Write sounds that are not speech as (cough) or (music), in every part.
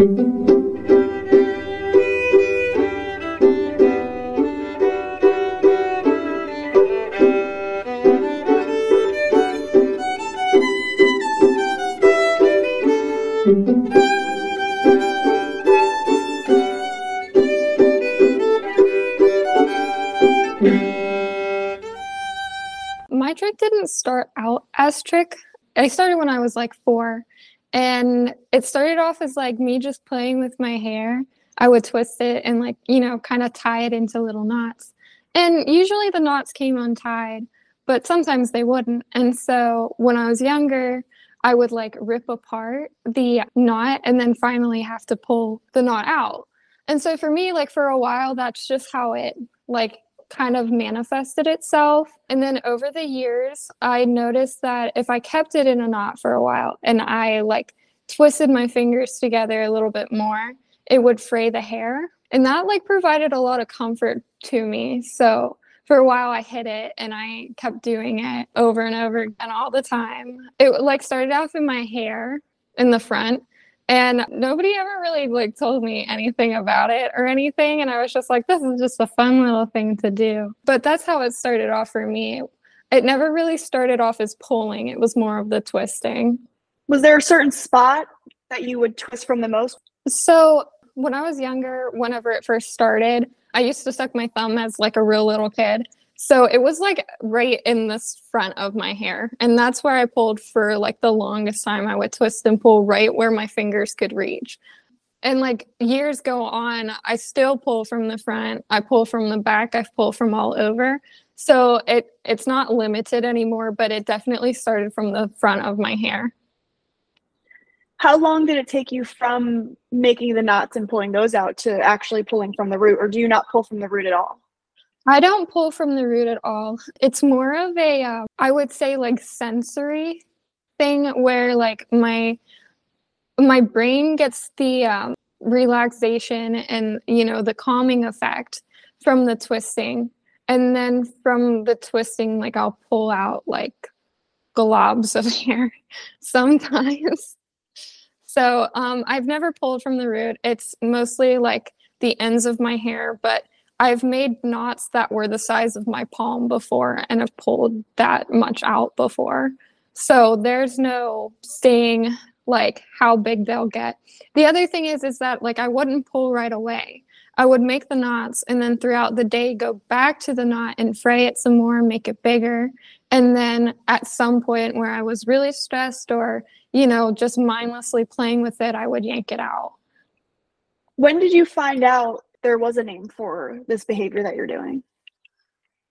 My trich didn't start out as trich. I started when I was like four, and it started off as like me just playing with my hair. I would twist it and like, you know, kind of tie it into little knots. And usually the knots came untied, but sometimes they wouldn't. And so when I was younger, I would like rip apart the knot and then finally have to pull the knot out. And so for me, like for a while, that's just how it like kind of manifested itself. And then over the years, I noticed that if I kept it in a knot for a while and I like twisted my fingers together a little bit more, it would fray the hair. And that like provided a lot of comfort to me. So for a while I hid it and I kept doing it over and over again all the time. It like started off in my hair in the front and nobody ever really like told me anything about it or anything. And i was just like this is just a fun little thing to do. But that's how it started off for me. It never really started off as pulling. It was more of the twisting. Was there a certain spot that you would twist from the most? So when i was younger whenever it first started i used to suck my thumb as like a real little kid so it was like right in this front of my hair. And that's where I pulled for like the longest time. I would twist and pull right where my fingers could reach. And like years go on, I still pull from the front. I pull from the back. I pull from all over. So it it's not limited anymore, but it definitely started from the front of my hair. How long did it take you from making the knots and pulling those out to actually pulling from the root, or do you not pull from the root at all? I don't pull from the root at all. It's more of a, uh, I would say, like sensory thing where like my my brain gets the um, relaxation and you know the calming effect from the twisting, and then from the twisting, like I'll pull out like globs of (laughs) hair sometimes. So um, I've never pulled from the root. It's mostly like the ends of my hair, but I've made knots that were the size of my palm before and have pulled that much out before. So there's no saying like how big they'll get. The other thing is is that like I wouldn't pull right away. I would make the knots and then throughout the day go back to the knot and fray it some more, make it bigger. And then at some point where I was really stressed or, you know, just mindlessly playing with it, I would yank it out. When did you find out there was a name for this behavior that you're doing?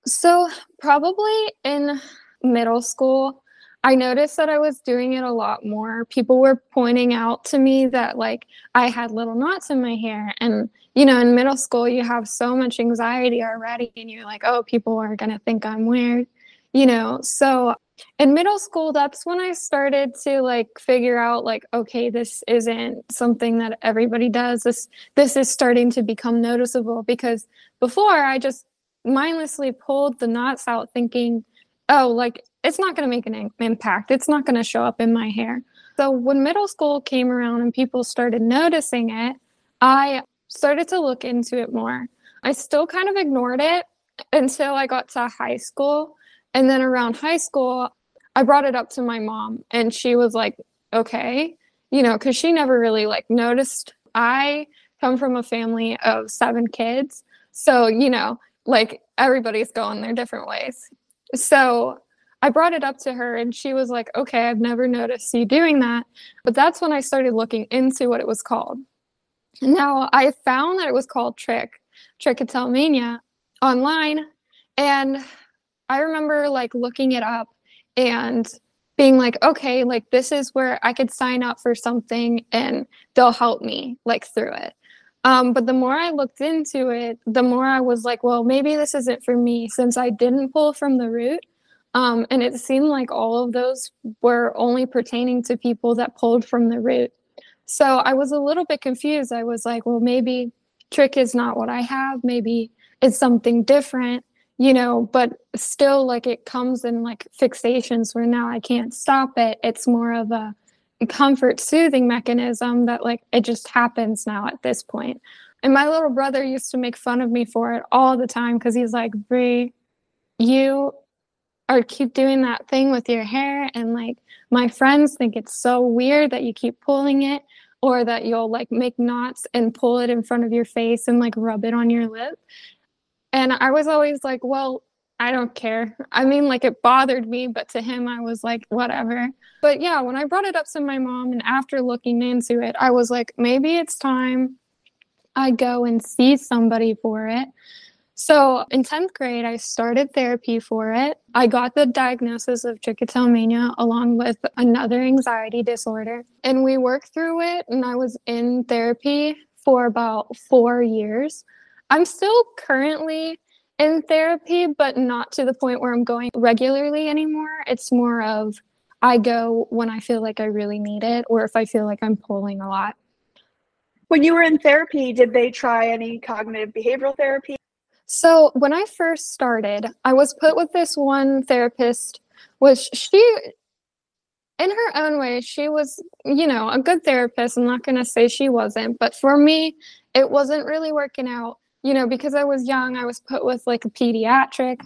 So, probably in middle school, I noticed that I was doing it a lot more. People were pointing out to me that like I had little knots in my hair and you know, in middle school you have so much anxiety already and you're like, "Oh, people are going to think I'm weird." You know, so in middle school that's when i started to like figure out like okay this isn't something that everybody does. This this is starting to become noticeable because before i just mindlessly pulled the knots out thinking oh like it's not going to make an impact. It's not going to show up in my hair. So when middle school came around and people started noticing it i started to look into it more. I still kind of ignored it until i got to high school and then around high school, I brought it up to my mom and she was like, okay, you know, because she never really like noticed. I come from a family of seven kids. So, you know, like everybody's going their different ways. So I brought it up to her and she was like, okay, I've never noticed you doing that. But that's when I started looking into what it was called. Now I found that it was called trich, trichotillomania online. And I remember like looking it up and being like, okay, like this is where I could sign up for something and they'll help me like through it. Um, but the more I looked into it, the more I was like, well, maybe this isn't for me since I didn't pull from the root. Um, and it seemed like all of those were only pertaining to people that pulled from the root. So I was a little bit confused. I was like, well, maybe trich is not what I have. Maybe it's something different you know but still like it comes in like fixations where now i can't stop it it's more of a comfort soothing mechanism that like it just happens now at this point. And my little brother used to make fun of me for it all the time because he's like, Bri, you are keep doing that thing with your hair and like my friends think it's so weird that you keep pulling it or that you'll like make knots and pull it in front of your face and like rub it on your lip. And I was always like, well, I don't care. I mean, like it bothered me, but to him, I was like, whatever. But yeah, when I brought it up to my mom and after looking into it, I was like, maybe it's time I go and see somebody for it. So in 10th grade, I started therapy for it. I got the diagnosis of trichotillomania along with another anxiety disorder. And we worked through it, and I was in therapy for about four years. I'm still currently in therapy, but not to the point where I'm going regularly anymore. It's more of I go when I feel like I really need it or if I feel like I'm pulling a lot. When you were in therapy, did they try any cognitive behavioral therapy? So, when I first started, I was put with this one therapist, which she, in her own way, she was, you know, a good therapist. I'm not going to say she wasn't, but for me, it wasn't really working out you know, because I was young, I was put with like a pediatric.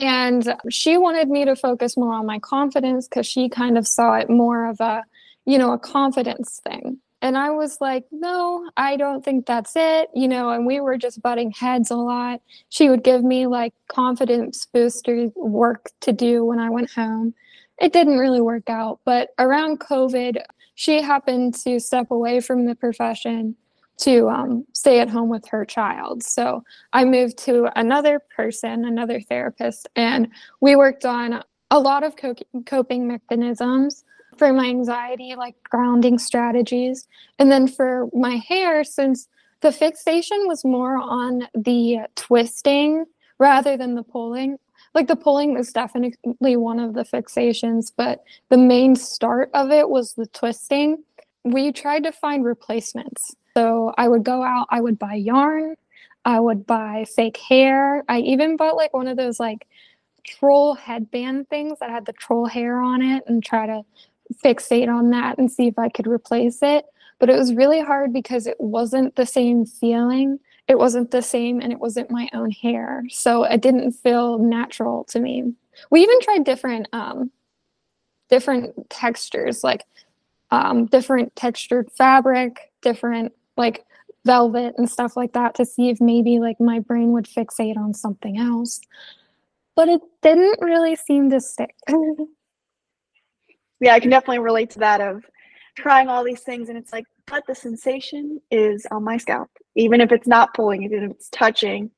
And she wanted me to focus more on my confidence because she kind of saw it more of a, you know, a confidence thing. And I was like, no, I don't think that's it. You know, and we were just butting heads a lot. She would give me like confidence booster work to do when I went home. It didn't really work out. But around COVID, she happened to step away from the profession to um, stay at home with her child. So I moved to another person, another therapist, and we worked on a lot of co- coping mechanisms for my anxiety, like grounding strategies. And then for my hair, since the fixation was more on the twisting rather than the pulling, like the pulling was definitely one of the fixations, but the main start of it was the twisting. We tried to find replacements so I would go out, I would buy yarn, I would buy fake hair. I even bought like one of those like troll headband things that had the troll hair on it and try to fixate on that and see if I could replace it. But it was really hard because it wasn't the same feeling. It wasn't the same and it wasn't my own hair. So it didn't feel natural to me. We even tried different um different textures like um different textured fabric, different like velvet and stuff like that to see if maybe like my brain would fixate on something else. But it didn't really seem to stick. (laughs) yeah, I can definitely relate to that of trying all these things and it's like, but the sensation is on my scalp. Even if it's not pulling, even if it's touching,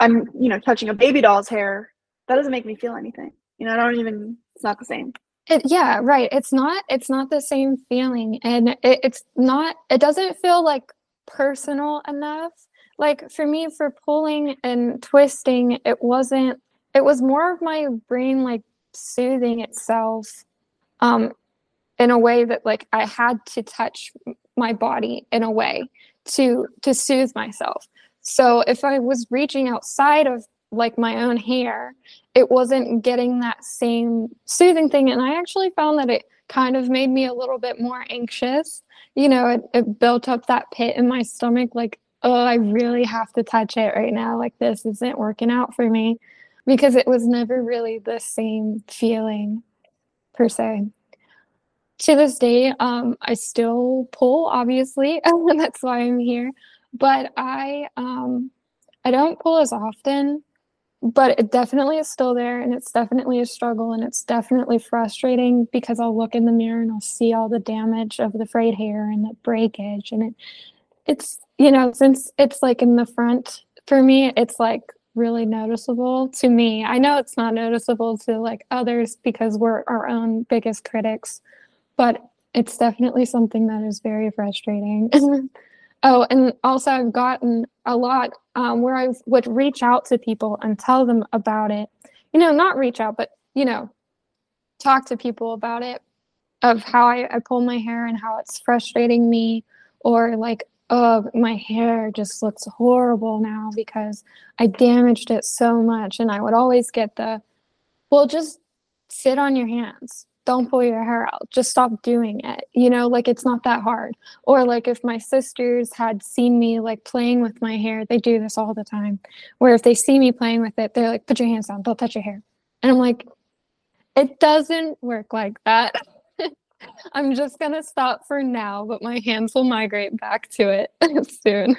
I'm, you know, touching a baby doll's hair, that doesn't make me feel anything. You know, I don't even it's not the same. It, yeah, right. It's not it's not the same feeling and it, it's not it doesn't feel like personal enough. Like for me for pulling and twisting, it wasn't it was more of my brain like soothing itself um in a way that like I had to touch my body in a way to to soothe myself. So if I was reaching outside of like my own hair, it wasn't getting that same soothing thing. And I actually found that it kind of made me a little bit more anxious. You know, it, it built up that pit in my stomach, like, oh, I really have to touch it right now. Like, this isn't working out for me because it was never really the same feeling per se. To this day, um, I still pull, obviously, and (laughs) that's why I'm here. But I, um, I don't pull as often but it definitely is still there and it's definitely a struggle and it's definitely frustrating because I'll look in the mirror and I'll see all the damage of the frayed hair and the breakage and it it's you know since it's like in the front for me it's like really noticeable to me. I know it's not noticeable to like others because we're our own biggest critics, but it's definitely something that is very frustrating. (laughs) Oh, and also I've gotten a lot um, where I would reach out to people and tell them about it. You know, not reach out, but you know, talk to people about it of how I, I pull my hair and how it's frustrating me, or like, oh, my hair just looks horrible now because I damaged it so much. And I would always get the, well, just sit on your hands. Don't pull your hair out. Just stop doing it. You know, like it's not that hard. Or like if my sisters had seen me like playing with my hair, they do this all the time. Where if they see me playing with it, they're like, put your hands down, don't touch your hair. And I'm like, it doesn't work like that. (laughs) I'm just going to stop for now, but my hands will migrate back to it (laughs) soon.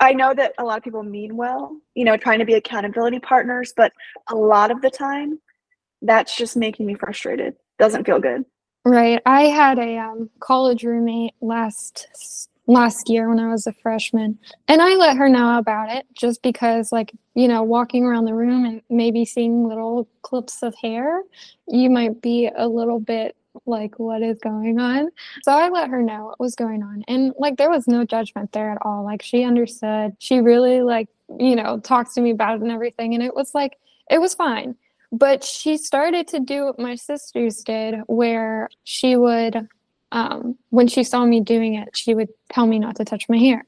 I know that a lot of people mean well, you know, trying to be accountability partners, but a lot of the time that's just making me frustrated. Doesn't feel good. Right. I had a um, college roommate last last year when I was a freshman, and I let her know about it just because, like, you know, walking around the room and maybe seeing little clips of hair, you might be a little bit like what is going on so i let her know what was going on and like there was no judgment there at all like she understood she really like you know talked to me about it and everything and it was like it was fine but she started to do what my sisters did where she would um, when she saw me doing it she would tell me not to touch my hair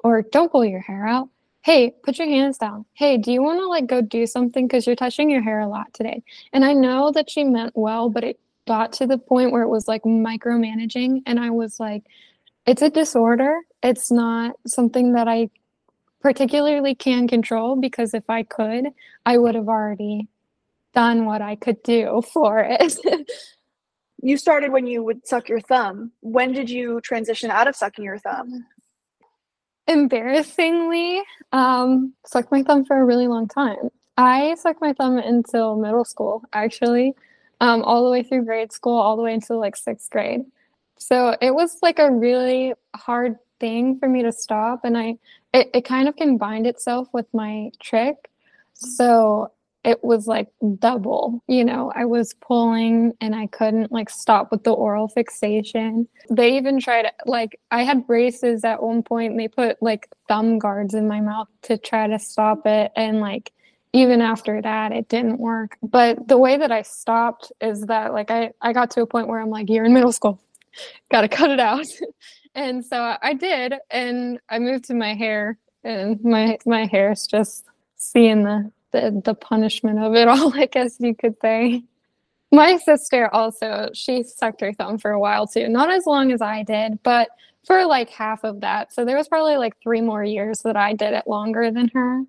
or don't pull your hair out. Hey put your hands down. Hey do you want to like go do something? Because you're touching your hair a lot today. And i know that she meant well but it got to the point where it was like micromanaging and i was like it's a disorder. It's not something that i particularly can control because if i could i would have already done what I could do for it. (laughs) you started when you would suck your thumb. When did you transition out of sucking your thumb? Embarrassingly, um, sucked my thumb for a really long time. I sucked my thumb until middle school, actually, um, all the way through grade school, all the way until like sixth grade. So it was like a really hard thing for me to stop, and I it, it kind of combined itself with my trich. So it was like double you know? I was pulling and i couldn't like stop with the oral fixation. They even tried like i had braces at one point and they put like thumb guards in my mouth to try to stop it and like even after that it didn't work. But the way that i stopped is that like i i got to a point where i'm like you're in middle school. (laughs) Gotta cut it out. (laughs) And so i did and i moved to my hair and my my hair is just seeing the the the punishment of it (laughs) all, I guess you could say. My sister also, she sucked her thumb for a while too. Not as long as I did, but for like half of that. So there was probably like three more years that I did it longer than her.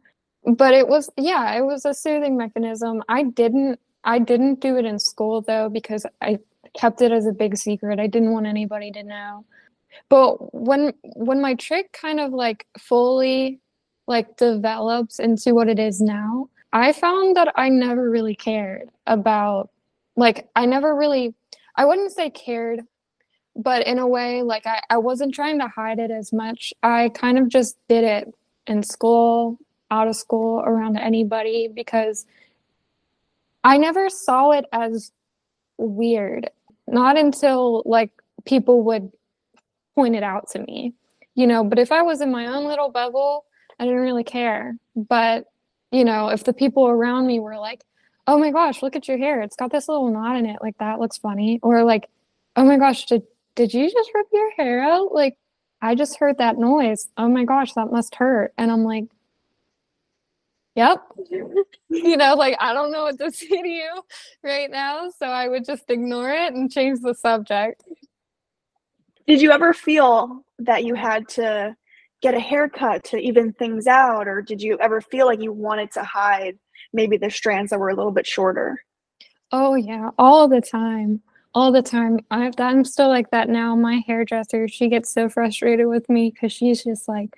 But it was yeah, it was a soothing mechanism. I didn't I didn't do it in school though because I kept it as a big secret. I didn't want anybody to know. But when when my trich kind of like fully like develops into what it is now, I found that I never really cared about like I never really I wouldn't say cared, but in a way like I, I wasn't trying to hide it as much. I kind of just did it in school, out of school, around anybody because I never saw it as weird. Not until like people would point it out to me. You know, but if I was in my own little bubble, I didn't really care. But, you know, if the people around me were like, oh my gosh, look at your hair. It's got this little knot in it. Like that looks funny. Or like, oh my gosh, did did you just rip your hair out? Like, I just heard that noise. Oh my gosh, that must hurt. And I'm like, yep. (laughs) you know, like I don't know what to (laughs) say to you right now. So I would just ignore it and change the subject. Did you ever feel that you had to get a haircut to even things out or did you ever feel like you wanted to hide maybe the strands that were a little bit shorter? Oh yeah all the time all the time. I, i'm still like that now. My hairdresser she gets so frustrated with me because she's just like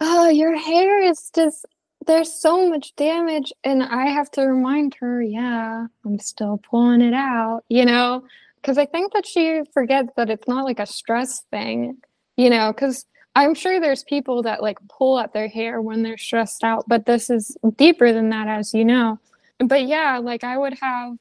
oh your hair is just there's so much damage and i have to remind her yeah i'm still pulling it out you know? Because i think that she forgets that it's not like a stress thing you know? Because I'm sure there's people that like pull at their hair when they're stressed out, but this is deeper than that, as you know. But yeah, like I would have,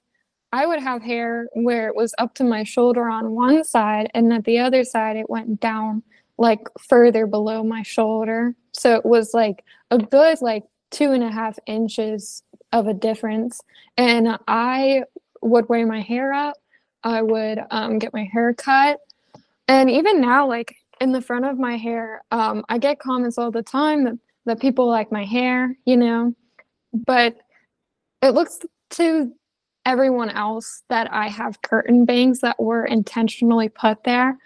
I would have hair where it was up to my shoulder on one side, and at the other side it went down like further below my shoulder. So it was like a good like two and a half inches of a difference. And I would wear my hair up. I would um, get my hair cut. And even now, like in the front of my hair, um, I get comments all the time that, that people like my hair, you know, but it looks to everyone else that I have curtain bangs that were intentionally put there,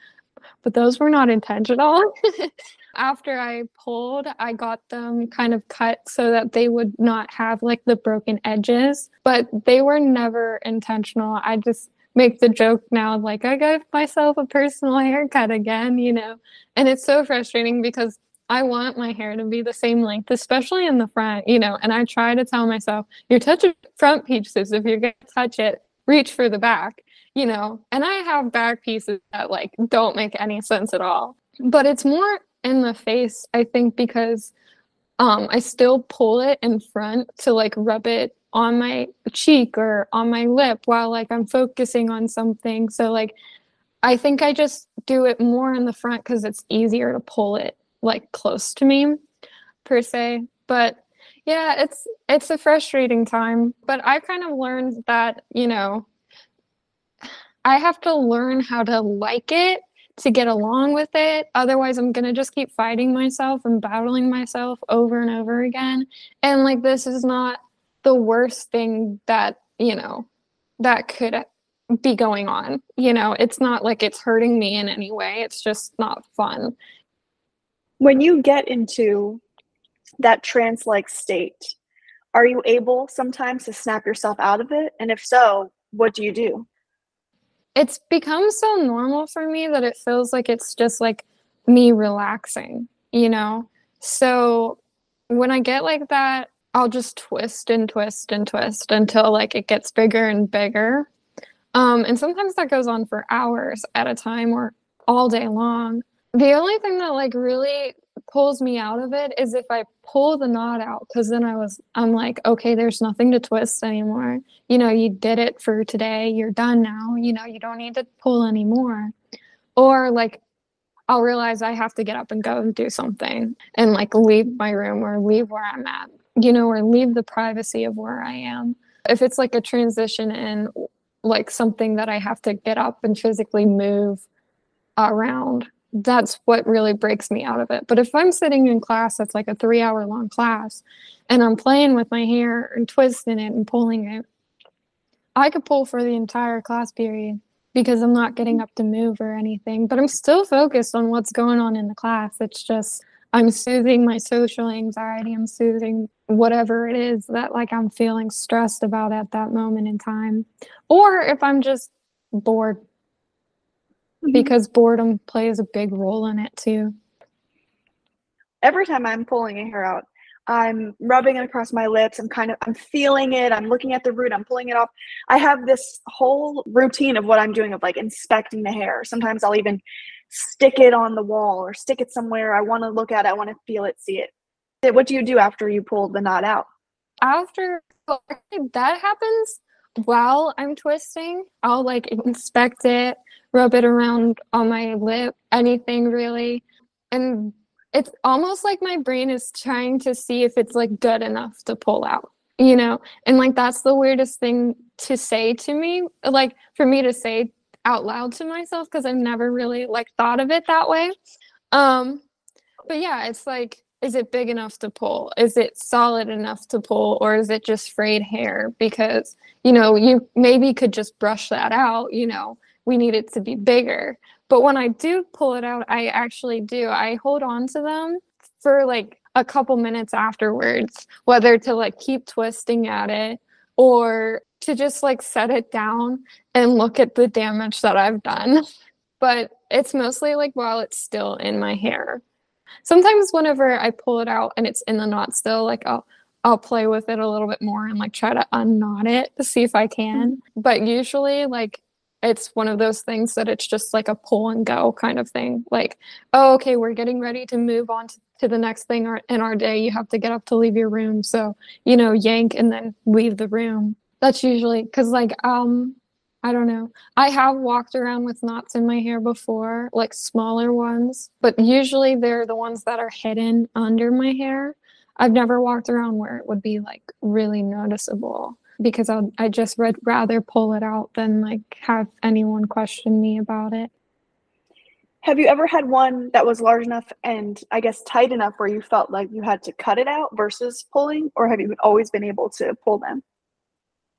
but those were not intentional. (laughs) After I pulled, I got them kind of cut so that they would not have like the broken edges, but they were never intentional. I just make the joke now like I got myself a personal haircut again, you know. And it's so frustrating because I want my hair to be the same length, especially in the front, you know. And I try to tell myself, you're touching front pieces. If you're going to touch it, reach for the back, you know. And I have back pieces that like don't make any sense at all. But it's more in the face, I think, because um, I still pull it in front to like rub it on my cheek or on my lip while like I'm focusing on something. So like I think I just do it more in the front because it's easier to pull it like close to me per se. But yeah it's it's a frustrating time. But i kind of learned that you know i have to learn how to like it to get along with it. Otherwise i'm going to just keep fighting myself and battling myself over and over again. And like this is not the worst thing that you know that could be going on you know it's not like it's hurting me in any way it's just not fun when you get into that trance like state, are you able sometimes to snap yourself out of it? And if so, what do you do? It's become so normal for me that it feels like it's just like me relaxing, you know? So when I get like that, I'll just twist and twist and twist until like it gets bigger and bigger. Um, and sometimes that goes on for hours at a time or all day long. The only thing that like really pulls me out of it is if I pull the knot out because then I was I'm like, okay, there's nothing to twist anymore. You know, you did it for today, you're done now, you know, you don't need to pull anymore. Or like I'll realize I have to get up and go and do something and like leave my room or leave where I'm at, you know, or leave the privacy of where I am. If it's like a transition and like something that I have to get up and physically move around that's what really breaks me out of it. But if I'm sitting in class that's like a three hour long class and I'm playing with my hair and twisting it and pulling it, I could pull for the entire class period because I'm not getting up to move or anything. But I'm still focused on what's going on in the class. It's just I'm soothing my social anxiety. I'm soothing whatever it is that like I'm feeling stressed about at that moment in time. Or if I'm just bored mm-hmm. because boredom plays a big role in it too. Every time I'm pulling a hair out, I'm rubbing it across my lips. I'm kind of I'm feeling it. I'm looking at the root. I'm pulling it off. I have this whole routine of what I'm doing of like inspecting the hair. Sometimes I'll even stick it on the wall or stick it somewhere. I want to look at it. I want to feel it, see it. What do you do after you pull the knot out? After that happens while I'm twisting, I'll like inspect it rub it around on my lip, anything really. And it's almost like my brain is trying to see if it's like good enough to pull out, you know? And like that's the weirdest thing to say to me, like for me to say out loud to myself because I've never really like thought of it that way. Um but yeah, it's like is it big enough to pull? Is it solid enough to pull or is it just frayed hair because you know, you maybe could just brush that out, you know, we need it to be bigger. But when I do pull it out, I actually do. I hold on to them for like a couple minutes afterwards, whether to like keep twisting at it or to just like set it down and look at the damage that I've done. (laughs) But it's mostly like while it's still in my hair. Sometimes whenever I pull it out and it's in the knot still, like I'll I'll play with it a little bit more and like try to unknot it to see if I can. Mm-hmm. But usually like it's one of those things that it's just like a pull and go kind of thing. Like, oh, okay, we're getting ready to move on to, to the next thing in our day. You have to get up to leave your room. So, you know, yank and then leave the room. That's usually because, like, um, I don't know. I have walked around with knots in my hair before, like smaller ones, but usually they're the ones that are hidden under my hair. I've never walked around where it would be like really noticeable because i I just would rather pull it out than like have anyone question me about it. Have you ever had one that was large enough and I guess tight enough where you felt like you had to cut it out versus pulling, or have you always been able to pull them?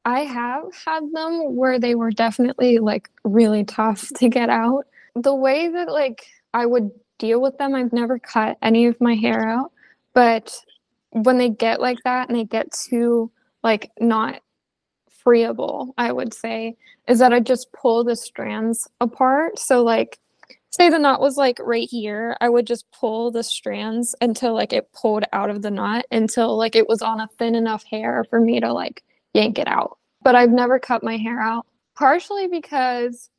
I have had them where they were definitely like really tough to get out. The way that like I would deal with them, I've never cut any of my hair out, but when they get like that and they get too like not freeable, I would say, is that I just pull the strands apart. So like say the knot was like right here, I would just pull the strands until like it pulled out of the knot until like it was on a thin enough hair for me to like yank it out. But I've never cut my hair out, partially because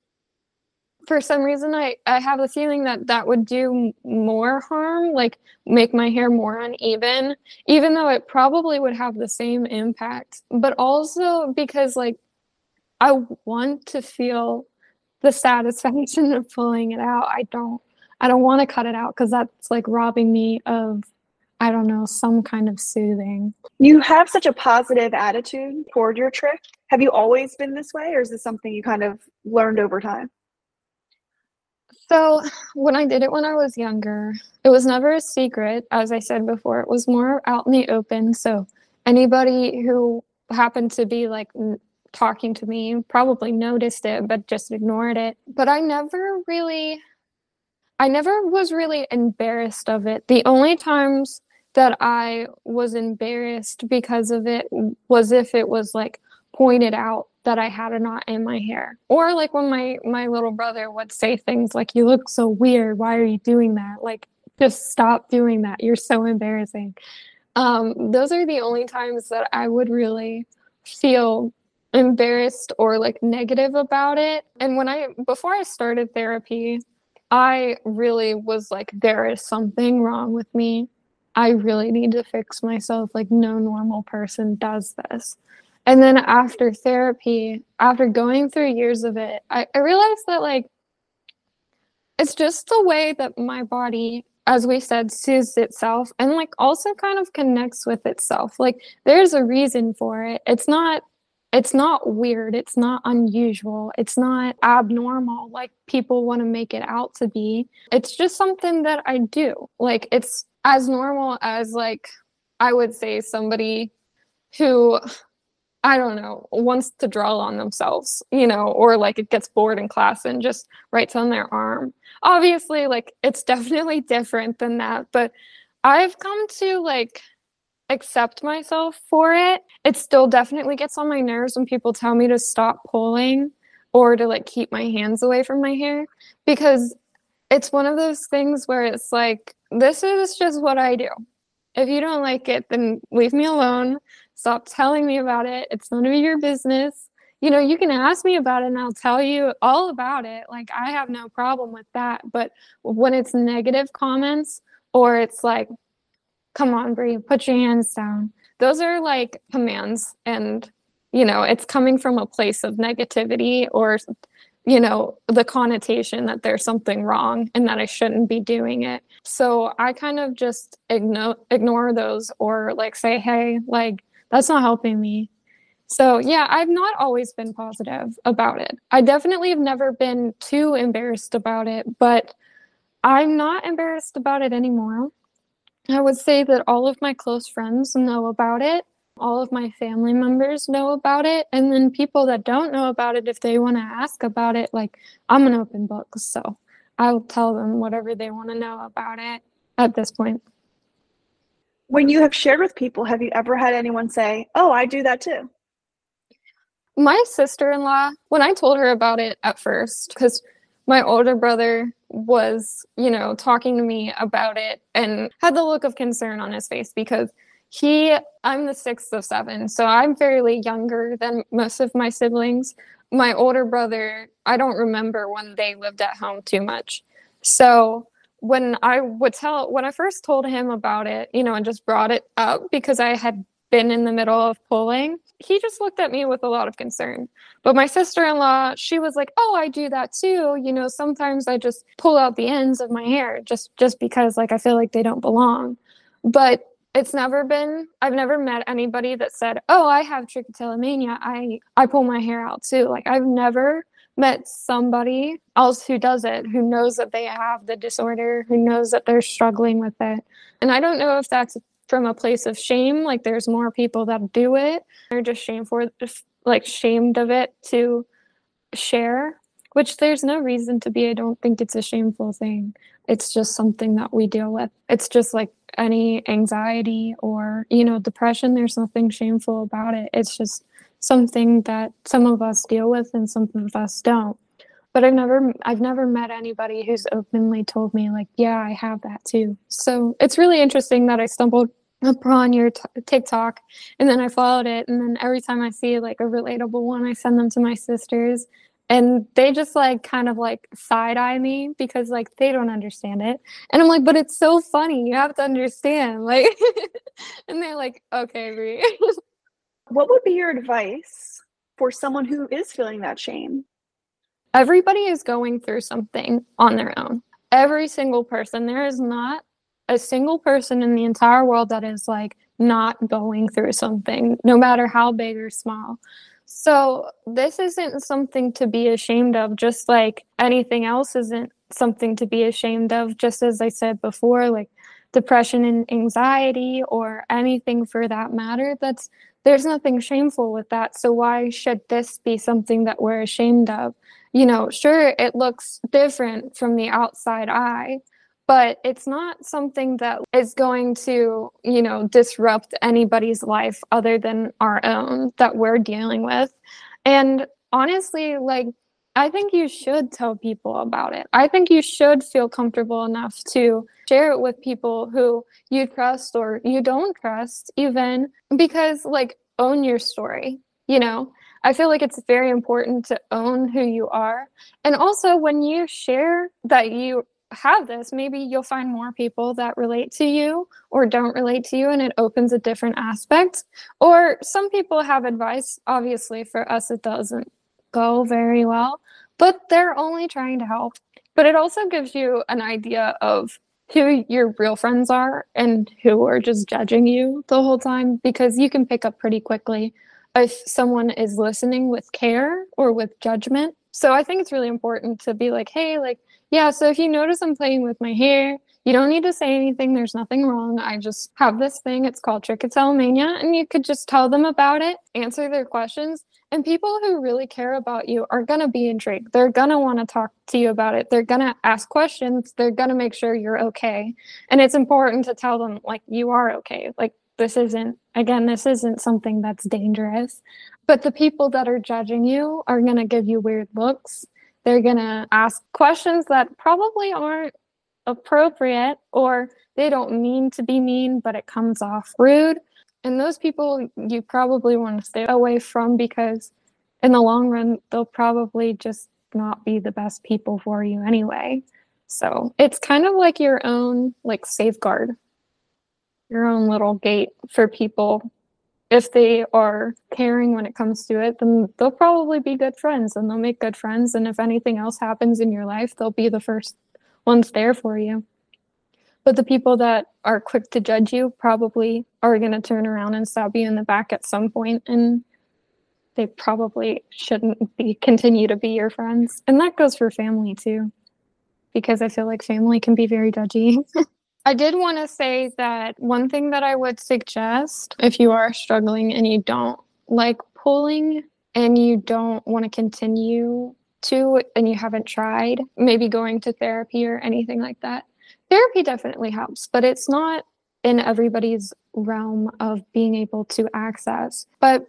for some reason I, I have the feeling that that would do more harm like make my hair more uneven even though it probably would have the same impact but also because like i want to feel the satisfaction (laughs) of pulling it out i don't i don't want to cut it out because that's like robbing me of i don't know some kind of soothing you have such a positive attitude toward your trich have you always been this way or is this something you kind of learned over time so, when I did it when I was younger, it was never a secret. As I said before, it was more out in the open. So, anybody who happened to be like talking to me probably noticed it, but just ignored it. But I never really, I never was really embarrassed of it. The only times that I was embarrassed because of it was if it was like pointed out that I had a knot in my hair. Or like when my my little brother would say things like you look so weird, why are you doing that? Like just stop doing that. You're so embarrassing. Um, those are the only times that I would really feel embarrassed or like negative about it. And when I before I started therapy, I really was like there is something wrong with me. I really need to fix myself. Like no normal person does this. And then after therapy, after going through years of it, I, I realized that like it's just the way that my body, as we said, soothes itself and like also kind of connects with itself. Like there's a reason for it. It's not it's not weird. It's not unusual. It's not abnormal like people want to make it out to be. It's just something that I do. Like it's as normal as like I would say somebody who I don't know, wants to draw on themselves, you know, or like it gets bored in class and just writes on their arm. Obviously, like it's (laughs) definitely different than that, but I've come to like accept myself for it. It still definitely gets on my nerves when people tell me to stop pulling or to like keep my hands away from my hair because it's one of those things where it's like, this is just what I do. If you don't like it, then leave me alone. Stop telling me about it. It's none of your business. You know, you can ask me about it and I'll tell you all about it. Like, I have no problem with that. But when it's negative comments or it's like, come on, Bri, put your hands down, those are like commands. And, you know, it's coming from a place of negativity or you know, the connotation that there's something wrong and that I shouldn't be doing it. So I kind of just ignore ignore those or like say, hey, like that's not helping me. So yeah, I've not always been positive about it. I definitely have never been too embarrassed about it, but I'm not embarrassed about it anymore. I would say that all of my close friends know about it all of my family members know about it. And then people that don't know about it if they want to ask about it like i'm an open book so i'll tell them whatever they want to know about it at this point. When you have shared with people have you ever had anyone say oh i do that too my sister-in-law when i told her about it at first because my older brother was you know talking to me about it and had the look of concern on his face because he, I'm the sixth of seven, so I'm fairly younger than most of my siblings. My older brother, I don't remember when they lived at home too much. So when I would tell, when I first told him about it, you know, and just brought it up because I had been in the middle of pulling, he just looked at me with a lot of concern. But my sister in law, she was like, "Oh, I do that too. You know, sometimes I just pull out the ends of my hair just just because like I feel like they don't belong." But it's never been i've never met anybody that said oh i have trichotillomania i i pull my hair out too like i've never met somebody else who does it who knows that they have the disorder who knows that they're struggling with it and i don't know if that's from a place of shame like there's more people that do it they're just shame for like shamed of it to share, which there's no reason to be. I don't think it's a shameful thing. It's just something that we deal with. It's just like any anxiety or, you know, depression. There's nothing shameful about it. It's just something that some of us deal with and some of us don't. But I've never I've never met anybody who's openly told me like, yeah, I have that too. So it's really interesting that I stumbled upon your t- TikTok and then I followed it and then every time I see like a relatable one I send them to my sisters and they just like kind of like side eye me because like they don't understand it. And I'm like but it's so funny. You have to understand. Like (laughs) and they're like okay Bri. (laughs) what would be your advice for someone who is feeling that shame? Everybody is going through something on their own. Every single person. There is not a single person in the entire world that is like not going through something, no matter how big or small. So, this isn't something to be ashamed of, just like anything else isn't something to be ashamed of. Just as I said before, like depression and anxiety, or anything for that matter, that's there's nothing shameful with that. So, why should this be something that we're ashamed of? You know, sure, it looks different from the outside eye, but it's not something that is going to, you know, disrupt anybody's life other than our own that we're dealing with. And honestly, like, I think you should tell people about it. I think you should feel comfortable enough to share it with people who you trust or you don't trust, even because, like, own your story, you know? I feel like it's very important to own who you are. And also, when you share that you have this, maybe you'll find more people that relate to you or don't relate to you, and it opens a different aspect. Or some people have advice. Obviously, for us, it doesn't go very well, but they're only trying to help. But it also gives you an idea of who your real friends are and who are just judging you the whole time because you can pick up pretty quickly if someone is listening with care or with judgment. So I think it's really important to be like, hey, like, yeah, so if you notice I'm playing with my hair, you don't need to say anything. There's nothing wrong. I just have this thing. It's called trichotillomania. And you could just tell them about it, answer their questions. And people who really care about you are going to be intrigued. They're going to want to talk to you about it. They're going to ask questions. They're going to make sure you're okay. And it's important to tell them, like, you are okay. Like, this isn't, again, this isn't something that's dangerous. But the people that are judging you are going to give you weird looks they're going to ask questions that probably aren't appropriate or they don't mean to be mean, but it comes off rude. And those people you probably want to stay away from because in the long run, they'll probably just not be the best people for you anyway. So it's kind of like your own like safeguard, your own little gate for people if they are caring when it comes to it, then they'll probably be good friends and they'll make good friends. And if anything else happens in your life, they'll be the first ones there for you. But the people that are quick to judge you probably are going to turn around and stab you in the back at some point, and they probably shouldn't be continue to be your friends. And that goes for family too, because I feel like family can be very judgy. (laughs) I did want to say that one thing that I would suggest if you are struggling and you don't like pulling and you don't want to continue to and you haven't tried, maybe going to therapy or anything like that. Therapy definitely helps, but it's not in everybody's realm of being able to access. But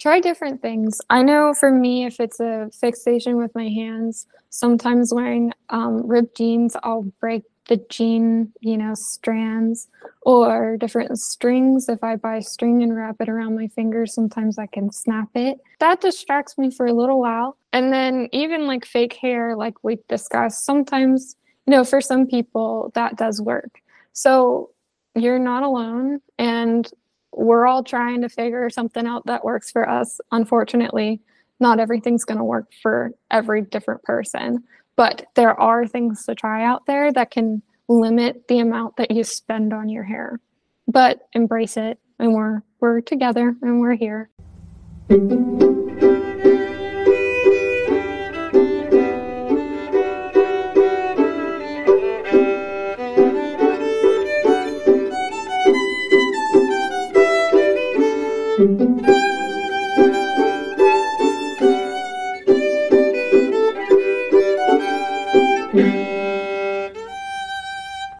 try different things. I know for me, if it's a fixation with my hands, sometimes wearing um, ripped jeans, I'll break the jean, you know, strands or different strings. If I buy string and wrap it around my fingers, sometimes I can snap it. That distracts me for a little while. And then even like fake hair, like we discussed, sometimes, you know, for some people that does work. So you're not alone and we're all trying to figure something out that works for us. Unfortunately, not everything's going to work for every different person. But there are things to try out there that can limit the amount that you spend on your hair. But embrace it and we're we're together and we're here.